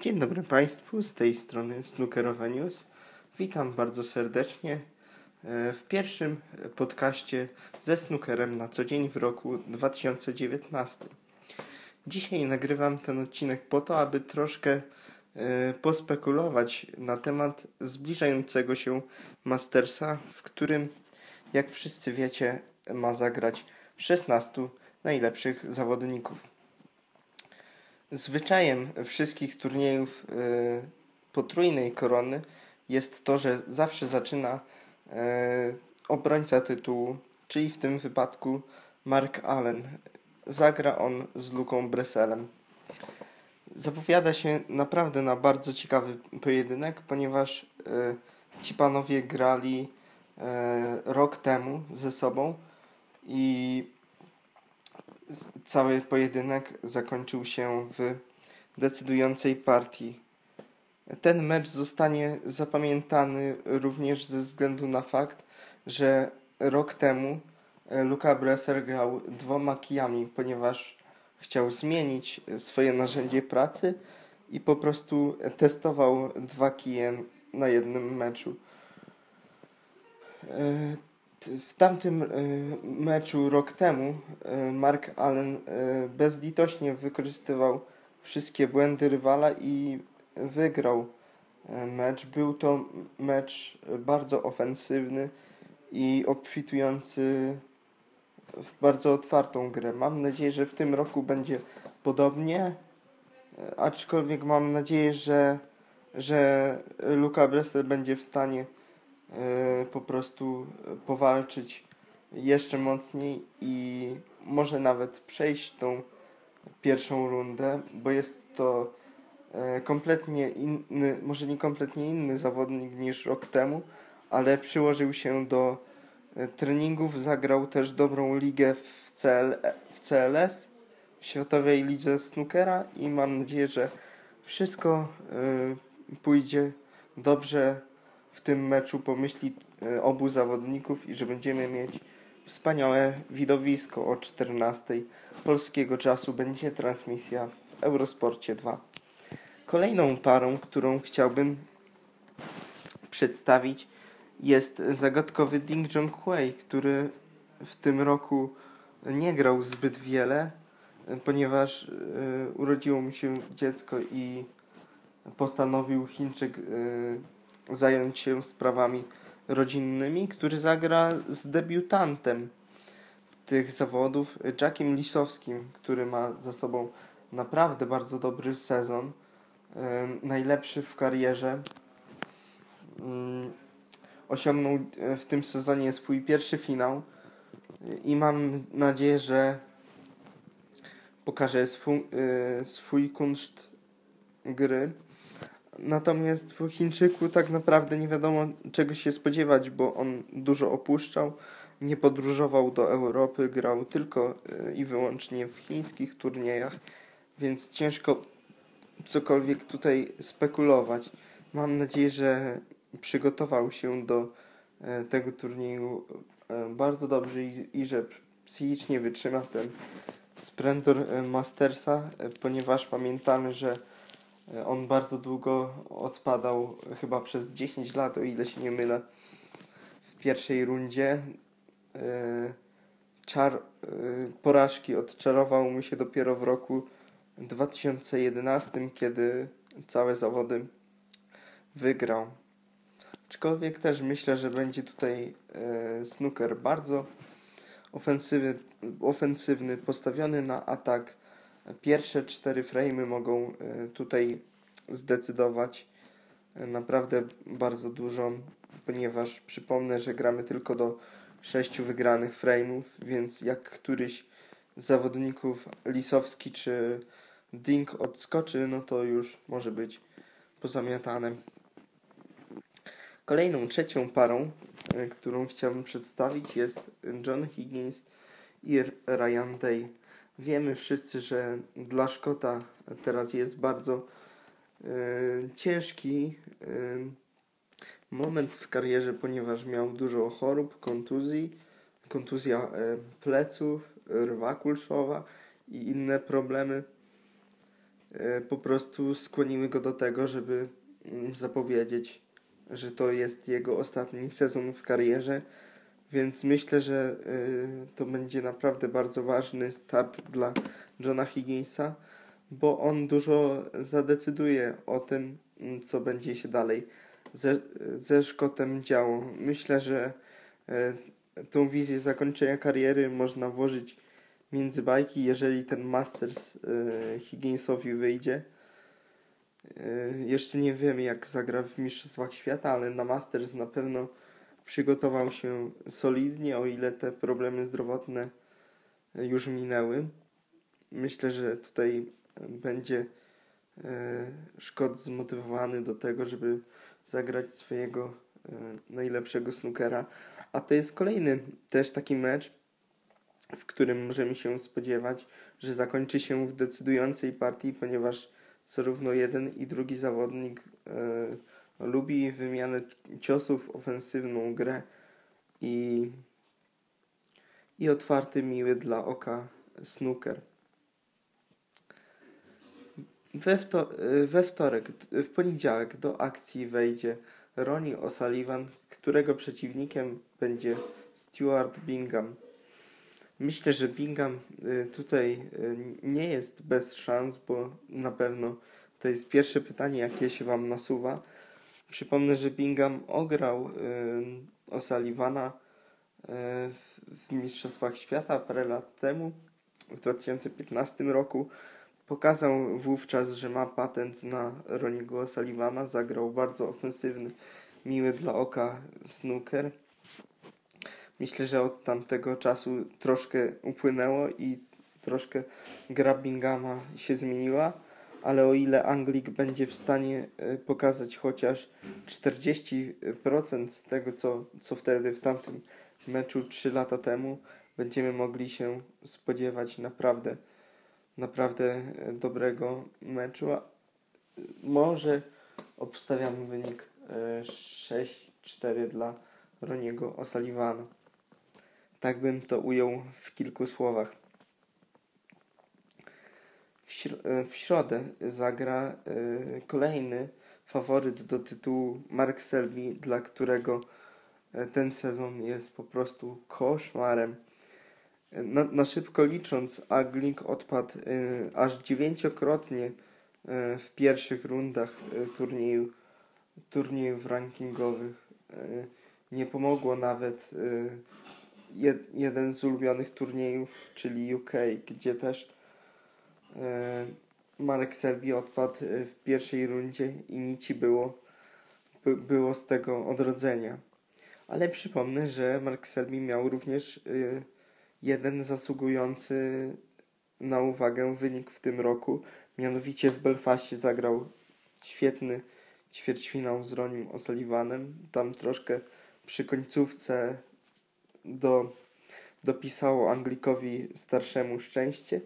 Dzień dobry Państwu, z tej strony Snookerowa News. Witam bardzo serdecznie e, w pierwszym podcaście ze snookerem na co dzień w roku 2019. Dzisiaj nagrywam ten odcinek po to, aby troszkę e, pospekulować na temat zbliżającego się Mastersa, w którym, jak wszyscy wiecie, ma zagrać 16 najlepszych zawodników. Zwyczajem wszystkich turniejów y, potrójnej korony jest to, że zawsze zaczyna y, obrońca tytułu, czyli w tym wypadku Mark Allen. Zagra on z Luką Breselem. Zapowiada się naprawdę na bardzo ciekawy pojedynek, ponieważ y, ci panowie grali rok temu ze sobą i cały pojedynek zakończył się w decydującej partii. Ten mecz zostanie zapamiętany również ze względu na fakt, że rok temu e, Luka Bresser grał dwoma kijami, ponieważ chciał zmienić swoje narzędzie pracy i po prostu testował dwa kije na jednym meczu. W tamtym e, meczu rok temu e, Mark Allen e, bezlitośnie wykorzystywał wszystkie błędy rywala i wygrał mecz. Był to mecz bardzo ofensywny i obfitujący w bardzo otwartą grę. Mam nadzieję, że w tym roku będzie podobnie, aczkolwiek mam nadzieję, że, że Luka Bressel będzie w stanie po prostu powalczyć jeszcze mocniej i może nawet przejść tą pierwszą rundę, bo jest to e, kompletnie inny, może nie kompletnie inny zawodnik niż rok temu, ale przyłożył się do e, treningów, zagrał też dobrą ligę w, CL, w CLS, w Światowej Lidze Snookera i mam nadzieję, że wszystko pójdzie dobrze w tym meczu pomyśli e, obu zawodników i że będziemy mieć wspaniałe widowisko o 14 polskiego czasu będzie transmisja w Eurosporcie 2. Kolejną parą, którą chciałbym przedstawić jest zagadkowy Ding Junhui, który w tym roku nie grał zbyt wiele, ponieważ y, urodziło mu się dziecko i postanowił Chińczyk y, zająć się sprawami rodzinnymi, który zagra z debiutantem tych zawodów, Jackiem Lisowskim, który ma za sobą naprawdę bardzo dobry sezon, e, najlepszy w karierze. Mm, osiągnął e, w tym sezonie swój pierwszy finał i mam nadzieję, że pokaże swój, e, swój kunszt gry Natomiast po Chińczyku tak naprawdę nie wiadomo czego się spodziewać, bo on dużo opuszczał, nie podróżował do Europy, grał tylko e, i wyłącznie w chińskich turniejach, więc ciężko cokolwiek tutaj spekulować. Mam nadzieję, że przygotował się do e, tego turnieju e, bardzo dobrze i, i że psychicznie wytrzyma ten Sprendor Mastersa, ponieważ pamiętamy, że on bardzo długo odpadał, chyba przez 10 lat, o ile się nie mylę, w pierwszej rundzie. E, czar, e, porażki odczarował mu się dopiero w roku 2011, kiedy całe zawody wygrał. Aczkolwiek też myślę, że będzie tutaj snooker bardzo ofensywny, postawiony na atak Pierwsze cztery frame'y mogą e, tutaj zdecydować e, naprawdę bardzo dużo, ponieważ przypomnę, że gramy tylko do sześciu wygranych frame'ów, więc jak któryś z zawodników Lisowski czy Dink odskoczy, no to już może być pozamiatane. Kolejną, trzecią parą, e, którą chciałbym przedstawić jest John Higgins i Ryan Day. Wiemy wszyscy, że dla Szkota teraz jest bardzo y, ciężki y, moment w karierze, ponieważ miał dużo chorób, kontuzji, kontuzja y, pleców, rwa kulszowa i inne problemy. e, po prostu skłoniły go do tego, żeby mm, zapowiedzieć, że to jest jego ostatni sezon w karierze. Więc myślę, że e, to będzie naprawdę bardzo ważny start dla Johna Higginsa, bo on dużo zadecyduje o tym, mm, co będzie się dalej ze, ze Szkotem działo. Myślę, że e, tą wizję zakończenia kariery można włożyć między bajki, jeżeli ten Masters e, Higginsowi wyjdzie. Jeszcze nie wiemy, jak zagra w Mistrzostwach Świata, ale na Masters na pewno przygotował się solidnie, o ile te problemy zdrowotne już minęły. Myślę, że tutaj będzie Szkot zmotywowany do tego, żeby zagrać swojego najlepszego snookera. A to jest kolejny też taki mecz, w którym możemy się spodziewać, że zakończy się w decydującej partii, ponieważ zarówno jeden i drugi zawodnik e, lubi wymianę ciosów, ofensywną grę i, i otwarty, miły dla oka snooker. We, wto we wtorek, w poniedziałek do akcji wejdzie Ronnie O'Sullivan, którego przeciwnikiem będzie Stuart Bingham. Myślę, że Bingham y, tutaj y, nie jest bez szans, bo na pewno to jest pierwsze pytanie, jakie się Wam nasuwa. Przypomnę, że Bingham ograł y, O'Sullivana w Mistrzostwach Świata parę lat temu, w 2015 roku. Pokazał wówczas, że ma patent na Roniego O'Sullivana. Zagrał bardzo ofensywny, miły dla oka snooker. Myślę, że od tamtego czasu troszkę upłynęło i troszkę gra Bingama się zmieniła, ale o ile Anglik będzie w stanie e, pokazać chociaż 40% z tego, co, co wtedy w tamtym meczu 3 lata temu, będziemy mogli się spodziewać naprawdę, naprawdę e, dobrego meczu. Może obstawiamy wynik 6-4 e, dla Roniego O'Sullivana. Tak bym to ujął w kilku słowach. E, w środę zagra y, kolejny faworyt do tytułu Mark Selby, dla którego e, ten sezon jest po prostu koszmarem. Na, na szybko licząc, Aglik odpadł aż dziewięciokrotnie w pierwszych rundach turnieju, turniejów rankingowych. Nie pomogło nawet jed, jeden z ulubionych turniejów, czyli UK, gdzie też e, Marek Selby odpadł e, w pierwszej rundzie i nic ci było, by, było z tego odrodzenia. Ale przypomnę, że Mark Selby miał również e, jeden zasługujący na uwagę wynik w tym roku. Mianowicie w Belfaście zagrał świetny ćwierćfinał z Ronim O'Sullivanem. Tam troszkę przy końcówce do, dopisało Anglikowi starszemu szczęście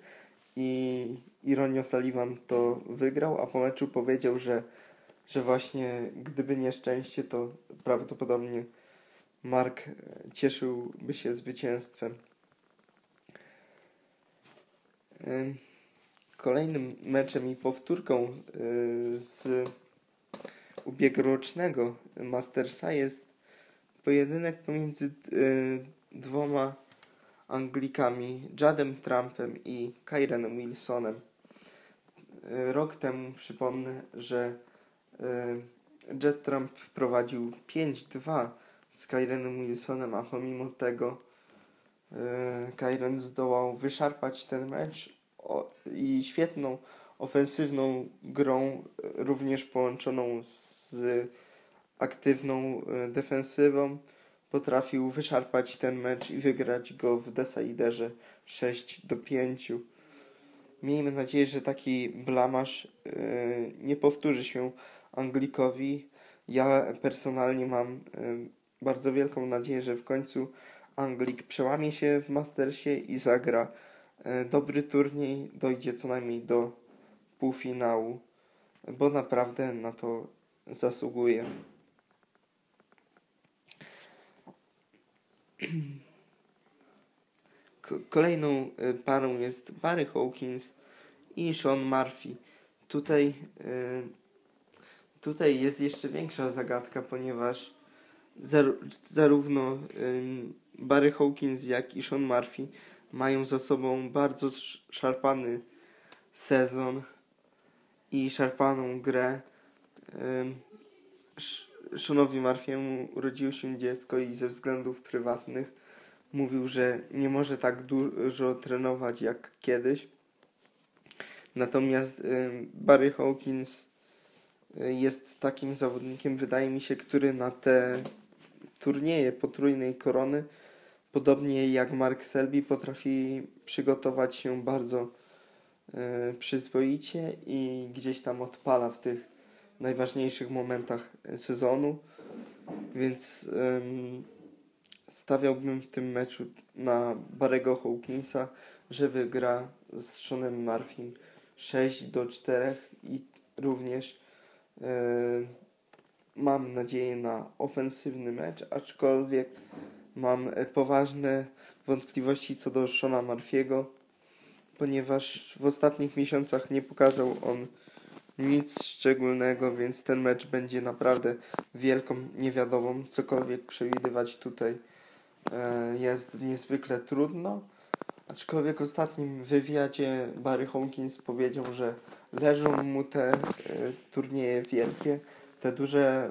i Ironio Sullivan to wygrał, a po meczu powiedział, że, że właśnie gdyby nie szczęście, to prawdopodobnie Mark cieszyłby się zwycięstwem. Kolejnym meczem i powtórką z ubiegłorocznego Mastersa jest pojedynek pomiędzy y, dwoma Anglikami, Jadem Trumpem i Kyrenem Wilsonem. Y, rok temu przypomnę, że y, Jet Trump prowadził 5-2 z Kyrenem Wilsonem, a pomimo tego Kyren zdołał wyszarpać ten mecz i świetną ofensywną grą, również połączoną z aktywną e, defensywą potrafił wyszarpać ten mecz i wygrać go w Desaiderze 6 do 5. Miejmy nadzieję, że taki blamasz yy, nie powtórzy się Anglikowi. Ja personalnie mam yy, bardzo wielką nadzieję, że w końcu Anglik przełamie się w Mastersie i zagra yy, dobry turniej, dojdzie co najmniej do półfinału, bo naprawdę na to zasługuje. Kolejną y, parą jest Barry Hawkins i Sean Murphy. tutaj, y, tutaj jest jeszcze większa zagadka, ponieważ zar zarówno y, Barry Hawkins, jak i Sean Murphy mają za sobą bardzo szarpany sezon i szarpaną grę. Seanowi Murphy'emu urodziło się dziecko i ze względów prywatnych mówił, że nie może tak dużo trenować jak kiedyś. Natomiast Barry Hawkins y, jest takim zawodnikiem, wydaje mi się, który na te turnieje potrójnej korony, podobnie jak Mark Selby, potrafi przygotować się bardzo y, przyzwoicie i gdzieś tam odpala w tych najważniejszych momentach sezonu. Więc stawiałbym w tym meczu na Barego Hawkinsa, że wygra z Seanem Murphym 6 do 4 i również yy, mam nadzieję na ofensywny mecz, aczkolwiek mam poważne wątpliwości co do Shona Murphy'ego, ponieważ w ostatnich miesiącach nie pokazał on nic szczególnego, więc ten mecz będzie naprawdę wielką niewiadomą. Cokolwiek przewidywać tutaj e, jest niezwykle trudno. Aczkolwiek w ostatnim wywiadzie Barry Hawkins powiedział, że leżą mu te e, turnieje wielkie, te duże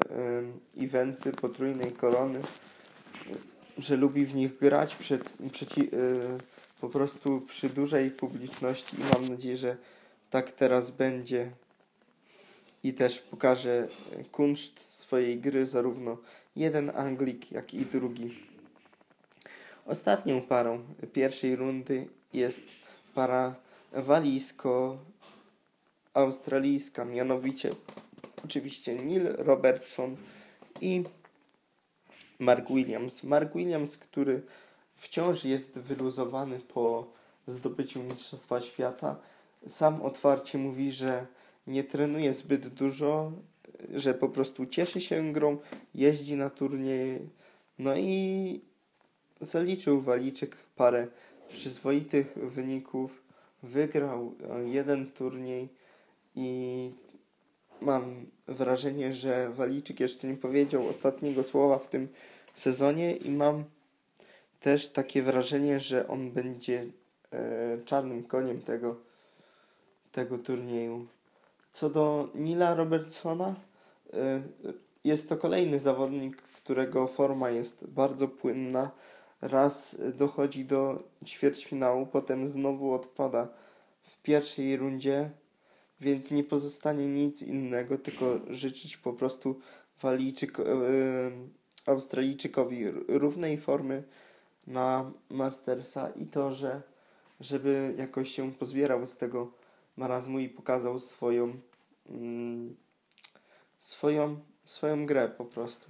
e, eventy potrójnej korony, że lubi w nich grać przed, przeci, po prostu przy dużej publiczności i mam nadzieję, że tak teraz będzie i też pokaże kunszt swojej gry zarówno jeden Anglik, jak i drugi. Ostatnią parą pierwszej rundy jest para walijsko-australijska, mianowicie oczywiście Neil Robertson i Mark Williams. Mark Williams, który wciąż jest wyluzowany po zdobyciu Mistrzostwa Świata, sam otwarcie mówi, że nie trenuje zbyt dużo, że po prostu cieszy się grą, jeździ na turnieje. No i zaliczył Waliczek parę przyzwoitych wyników. Wygrał e, jeden turniej i mam wrażenie, że Waliczyk jeszcze nie powiedział ostatniego słowa w tym sezonie i mam też takie wrażenie, że on będzie e, czarnym koniem tego, tego turnieju. Co do Nila Robertsona, y, jest to kolejny zawodnik, którego forma jest bardzo płynna. Raz dochodzi do ćwierćfinału, potem znowu odpada w pierwszej rundzie, więc nie pozostanie nic innego, tylko życzyć po prostu Walijczyk, yy, Australijczykowi równej formy na Mastersa i to, że żeby jakoś się pozbierał z tego marazmu i pokazał swoją, mm, swoją, swoją grę po prostu.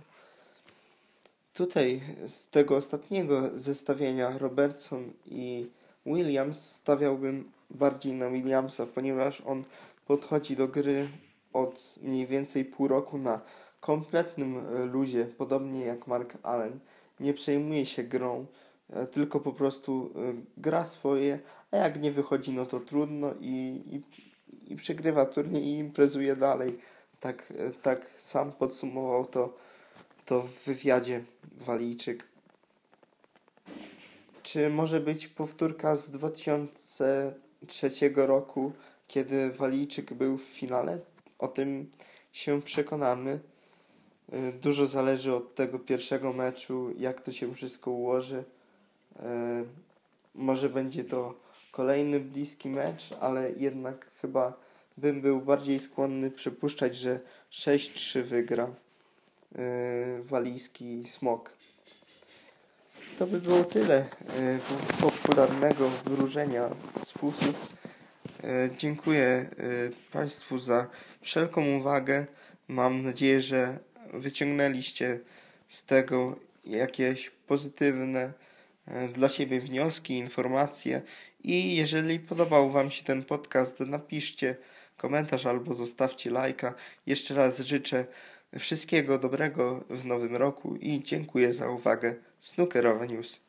Tutaj z tego ostatniego zestawienia Robertson i Williams stawiałbym bardziej na Williamsa, ponieważ on podchodzi do gry od mniej więcej pół roku na kompletnym luzie, podobnie jak Mark Allen. Nie przejmuje się grą, e, tylko po prostu e, gra swoje, a jak nie wychodzi, no to trudno i, i, i przegrywa turniej i imprezuje dalej. Tak, tak sam podsumował to, to w wywiadzie Walijczyk. Czy może być powtórka z 2003 roku, kiedy Walijczyk był w finale? O tym się przekonamy. Dużo zależy od tego pierwszego meczu, jak to się wszystko ułoży. Może będzie to kolejny bliski mecz, ale jednak chyba bym był bardziej skłonny przypuszczać, że 6-3 wygra yy, walijski smok. To by było tyle yy, popularnego wróżenia z fusów. Yy, dziękuję yy, Państwu za wszelką uwagę. Mam nadzieję, że wyciągnęliście z tego jakieś pozytywne dla siebie wnioski, informacje i jeżeli podobał Wam się ten podcast, napiszcie komentarz albo zostawcie lajka. Jeszcze raz życzę wszystkiego dobrego w nowym roku i dziękuję za uwagę. Snookerowe News.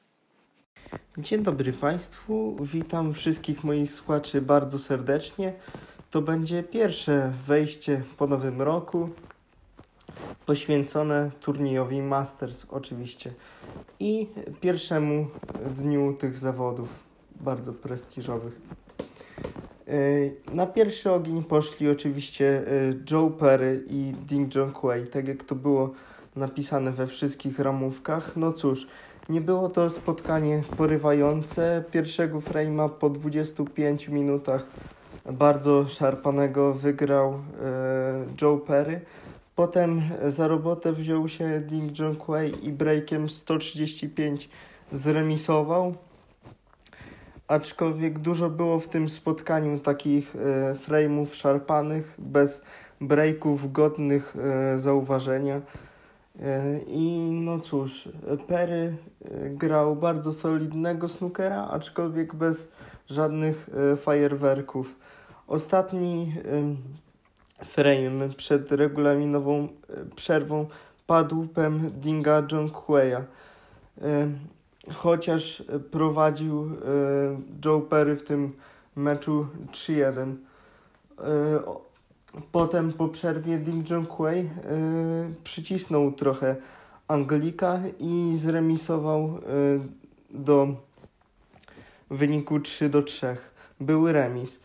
Dzień dobry Państwu, witam wszystkich moich słuchaczy bardzo serdecznie. to będzie pierwsze wejście po nowym roku poświęcone turniejowi Masters oczywiście i pierwszemu dniu tych zawodów bardzo prestiżowych. Na pierwszy ogień poszli oczywiście Joe Perry i Ding Junhui, tak jak to było napisane we wszystkich ramówkach. No cóż, nie było to spotkanie porywające. Pierwszego frame'a po 25 minutach bardzo szarpanego wygrał e, Joe Perry. Potem za robotę wziął się Ding Junhui i breakiem 135 zremisował. Aczkolwiek dużo było w tym spotkaniu takich e, frame'ów szarpanych, bez breaków godnych e, zauważenia. E, I no cóż, Perry e, grał bardzo solidnego snookera, aczkolwiek bez żadnych e, fajerwerków. Ostatni frame przed regulaminową przerwą padł pem Dinga Jonghueya. Chociaż prowadził Joe Perry w tym meczu 3-1. Potem po przerwie Ding Junhui yy, przycisnął trochę Anglika i zremisował do wyniku 3 do 3. Był remis.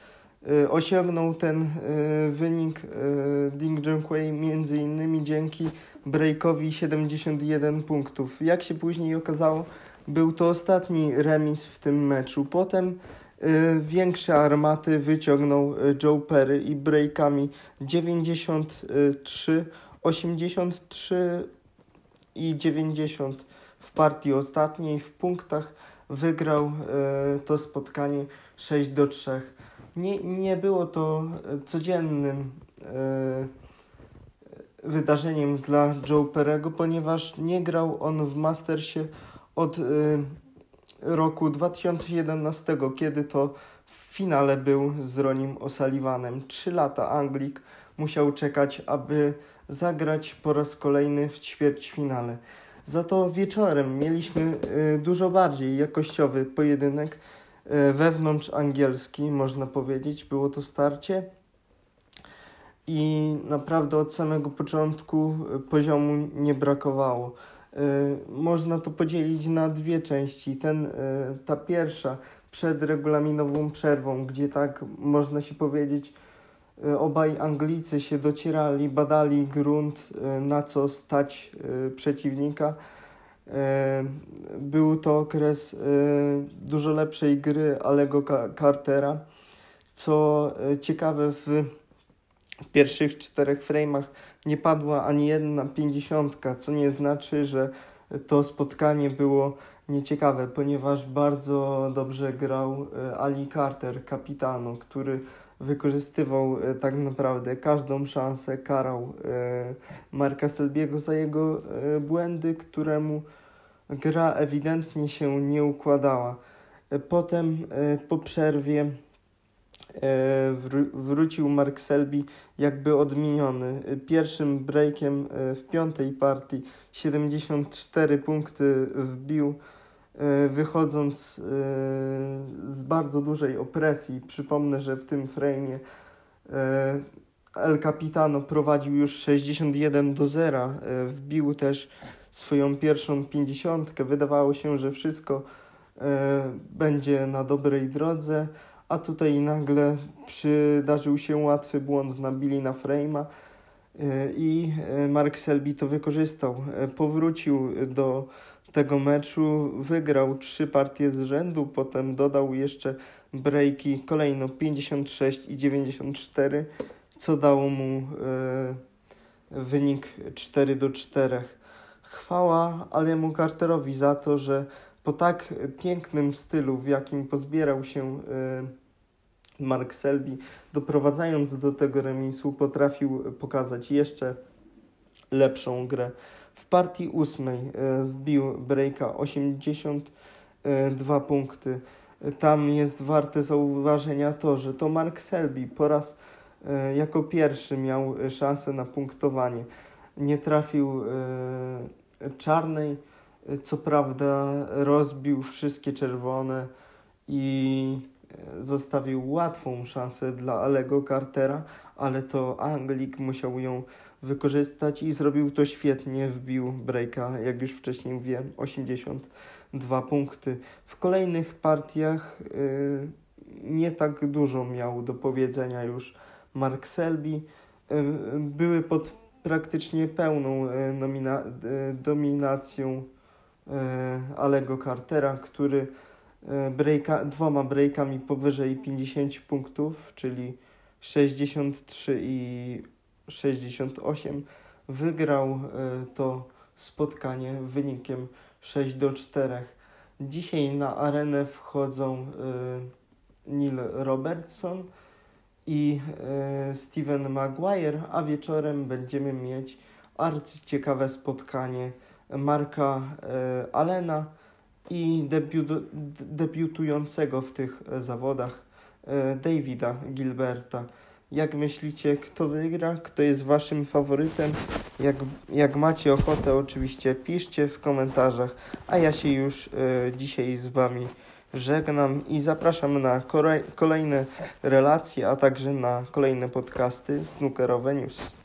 Yy, osiągnął ten yy, wynik yy, Ding Junhui między innymi dzięki breakowi 71 punktów. Jak się później okazało, był to ostatni remis w tym meczu. Potem Y, większe armaty wyciągnął y, Joe Perry i breakami 93, 83 i 90 w partii ostatniej. W punktach wygrał y, to spotkanie 6 do 3. Nie, nie było to codziennym wydarzeniem dla Joe Perego, ponieważ nie grał on w Mastersie od roku 2011, kiedy to w finale był z Ronim O'Sullivanem. Trzy lata Anglik musiał czekać, aby zagrać po raz kolejny w ćwierćfinale. Za to wieczorem mieliśmy y, dużo bardziej jakościowy pojedynek wewnątrz angielski, można powiedzieć. Było to starcie i naprawdę od samego początku y, poziomu nie brakowało. Y, można to podzielić na dwie części. Ten, ta pierwsza przed regulaminową przerwą, gdzie tak można się powiedzieć, obaj Anglicy się docierali, badali grunt, na co stać przeciwnika. Był to okres dużo lepszej gry Alego Cartera. Co ciekawe, w pierwszych czterech frame'ach nie padła ani jedna pięćdziesiątka, co nie znaczy, że to spotkanie było nieciekawe, ponieważ bardzo dobrze grał e, Ali Carter, kapitano, który wykorzystywał e, tak naprawdę każdą szansę, karał e, Marka Selbiego za jego błędy, któremu gra ewidentnie się nie układała. Potem po przerwie E, wrócił Mark Selby jakby odmieniony. Pierwszym breakiem e, w piątej partii 74 punkty wbił, e, wychodząc z bardzo dużej opresji. Przypomnę, że w tym frame'ie El Capitano prowadził już 61 do 0. Wbił też swoją pierwszą pięćdziesiątkę. Wydawało się, że wszystko będzie na dobrej drodze a tutaj nagle przydarzył się łatwy błąd na Billina Frame'a y, i y, Mark Selby to wykorzystał. Powrócił do tego meczu, wygrał trzy partie z rzędu, potem dodał jeszcze breaki kolejno 56 i 94, co dało mu wynik 4 do 4. Chwała Aliemu Carterowi za to, że po tak pięknym stylu, w jakim pozbierał się Mark Selby, doprowadzając do tego remisu, potrafił pokazać jeszcze lepszą grę. W partii ósmej e, wbił breaka 82 punkty. Tam jest warte zauważenia to, że to Mark Selby po raz e, jako pierwszy miał szansę na punktowanie. Nie trafił czarnej, co prawda rozbił wszystkie czerwone i e, zostawił łatwą szansę dla Alego Cartera, ale to Anglik musiał ją wykorzystać i zrobił to świetnie, wbił breaka, jak już wcześniej mówiłem, 82 punkty. W kolejnych partiach y, nie tak dużo miał do powiedzenia już Mark Selby. Y, były pod praktycznie pełną y, nomina- y, dominacją y, Alego Cartera, który breaka, dwoma breakami powyżej 50 punktów, czyli 63 i 68 wygrał to spotkanie wynikiem 6 do 4. Dzisiaj na arenę wchodzą Neil Robertson i y, Steven Maguire, a wieczorem będziemy mieć arcyciekawe spotkanie Marka y, Allena i debiut- debiutującego w tych zawodach y, Davida Gilberta. Jak myślicie, kto wygra? Kto jest waszym faworytem? Jak, jak macie ochotę, oczywiście piszcie w komentarzach. A ja się już dzisiaj z wami żegnam i zapraszam na kolej- kolejne relacje, a także na kolejne podcasty Snookerowe News.